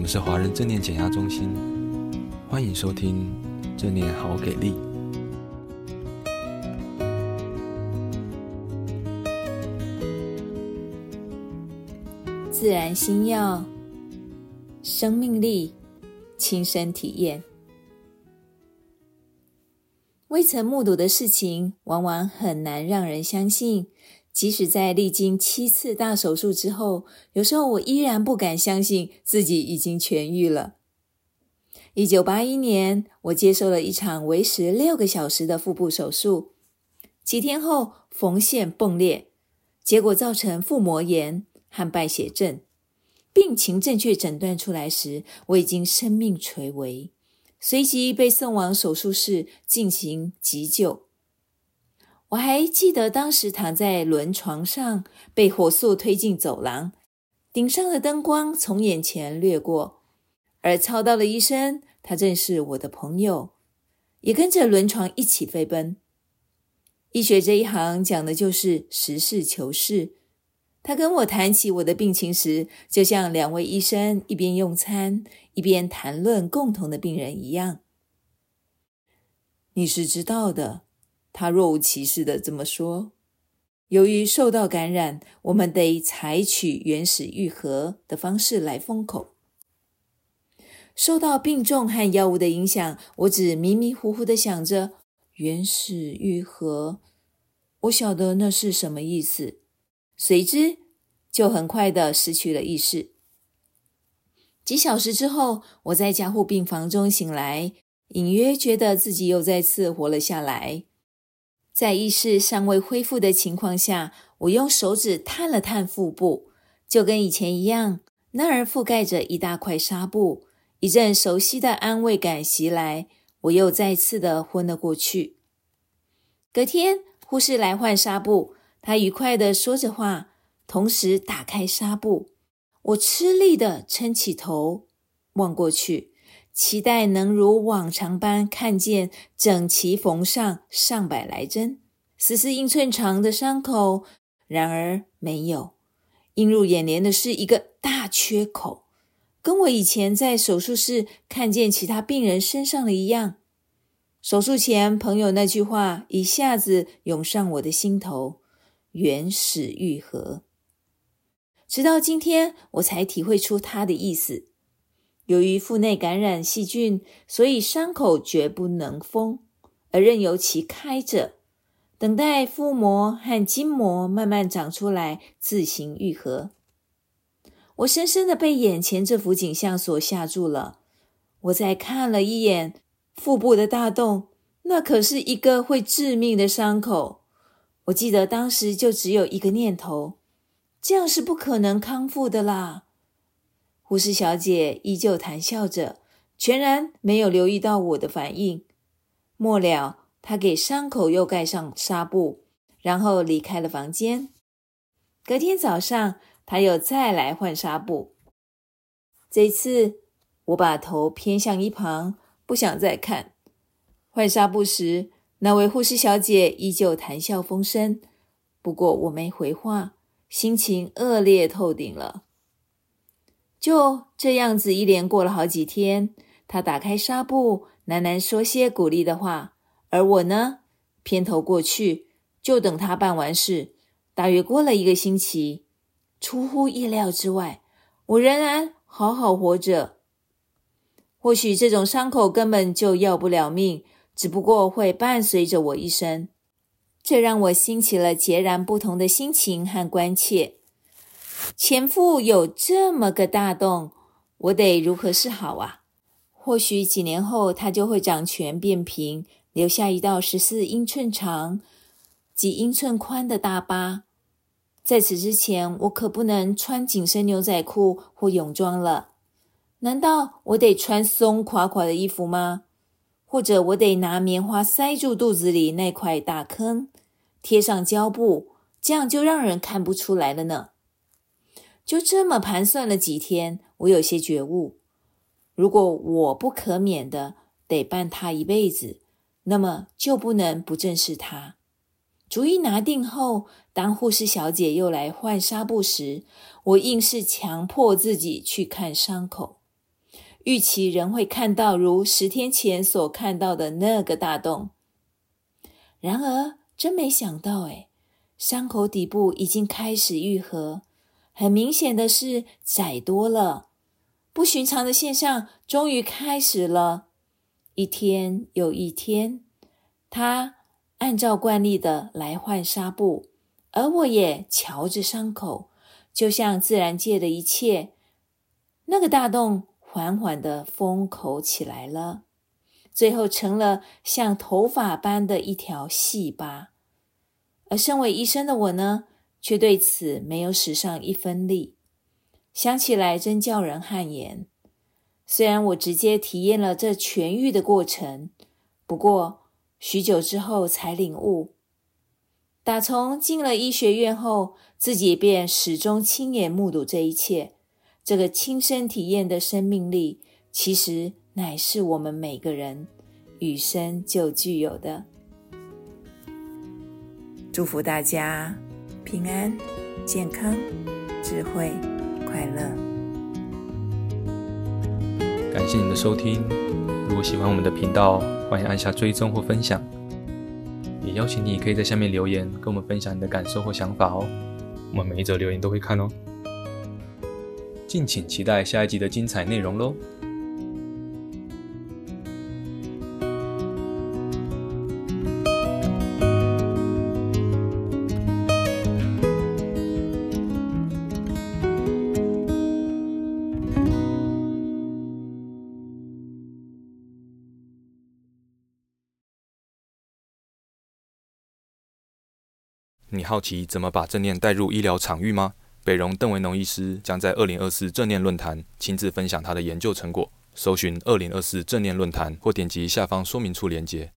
我们是华人正念减压中心，欢迎收听正念好给力。自然心药，生命力，亲身体验。未曾目睹的事情，往往很难让人相信。即使在历经七次大手术之后，有时候我依然不敢相信自己已经痊愈了。一九八一年，我接受了一场为时六个小时的腹部手术，几天后缝线崩裂，结果造成腹膜炎和败血症。病情正确诊断出来时，我已经生命垂危，随即被送往手术室进行急救。我还记得当时躺在轮床上，被火速推进走廊，顶上的灯光从眼前掠过，而操刀的医生，他正是我的朋友，也跟着轮床一起飞奔。医学这一行讲的就是实事求是。他跟我谈起我的病情时，就像两位医生一边用餐，一边谈论共同的病人一样。你是知道的。他若无其事地这么说：“由于受到感染，我们得采取原始愈合的方式来封口。受到病重和药物的影响，我只迷迷糊糊地想着原始愈合。我晓得那是什么意思，随之就很快地失去了意识。几小时之后，我在加护病房中醒来，隐约觉得自己又再次活了下来。”在意识尚未恢复的情况下，我用手指探了探腹部，就跟以前一样，那儿覆盖着一大块纱布。一阵熟悉的安慰感袭来，我又再次的昏了过去。隔天，护士来换纱布，她愉快的说着话，同时打开纱布。我吃力的撑起头，望过去。期待能如往常般看见整齐缝上上百来针、十四英寸长的伤口，然而没有。映入眼帘的是一个大缺口，跟我以前在手术室看见其他病人身上的一样。手术前朋友那句话一下子涌上我的心头：原始愈合。直到今天，我才体会出他的意思。由于腹内感染细菌，所以伤口绝不能封，而任由其开着，等待腹膜和筋膜慢慢长出来，自行愈合。我深深的被眼前这幅景象所吓住了。我再看了一眼腹部的大洞，那可是一个会致命的伤口。我记得当时就只有一个念头：这样是不可能康复的啦。护士小姐依旧谈笑着，全然没有留意到我的反应。末了，她给伤口又盖上纱布，然后离开了房间。隔天早上，她又再来换纱布。这次，我把头偏向一旁，不想再看。换纱布时，那位护士小姐依旧谈笑风生，不过我没回话，心情恶劣透顶了。就这样子，一连过了好几天。他打开纱布，喃喃说些鼓励的话，而我呢，偏头过去，就等他办完事。大约过了一个星期，出乎意料之外，我仍然好好活着。或许这种伤口根本就要不了命，只不过会伴随着我一生。这让我兴起了截然不同的心情和关切。前腹有这么个大洞，我得如何是好啊？或许几年后，它就会长全变平，留下一道十四英寸长、几英寸宽的大疤。在此之前，我可不能穿紧身牛仔裤或泳装了。难道我得穿松垮垮的衣服吗？或者我得拿棉花塞住肚子里那块大坑，贴上胶布，这样就让人看不出来了呢？就这么盘算了几天，我有些觉悟：如果我不可免的得伴他一辈子，那么就不能不正视他。主意拿定后，当护士小姐又来换纱布时，我硬是强迫自己去看伤口。预期仍会看到如十天前所看到的那个大洞。然而，真没想到，诶，伤口底部已经开始愈合，很明显的是窄多了。不寻常的现象终于开始了。一天又一天，他按照惯例的来换纱布，而我也瞧着伤口，就像自然界的一切。那个大洞缓缓的封口起来了，最后成了像头发般的一条细疤。而身为医生的我呢，却对此没有使上一分力。想起来真叫人汗颜。虽然我直接体验了这痊愈的过程，不过许久之后才领悟，打从进了医学院后，自己便始终亲眼目睹这一切。这个亲身体验的生命力，其实乃是我们每个人与生就具有的。祝福大家平安、健康、智慧、快乐。感谢您的收听，如果喜欢我们的频道，欢迎按下追踪或分享。也邀请你可以在下面留言，跟我们分享你的感受或想法哦。我们每一则留言都会看哦。敬请期待下一集的精彩内容喽。你好奇怎么把正念带入医疗场域吗？北荣邓维农医师将在二零二四正念论坛亲自分享他的研究成果。搜寻二零二四正念论坛，或点击下方说明处链接。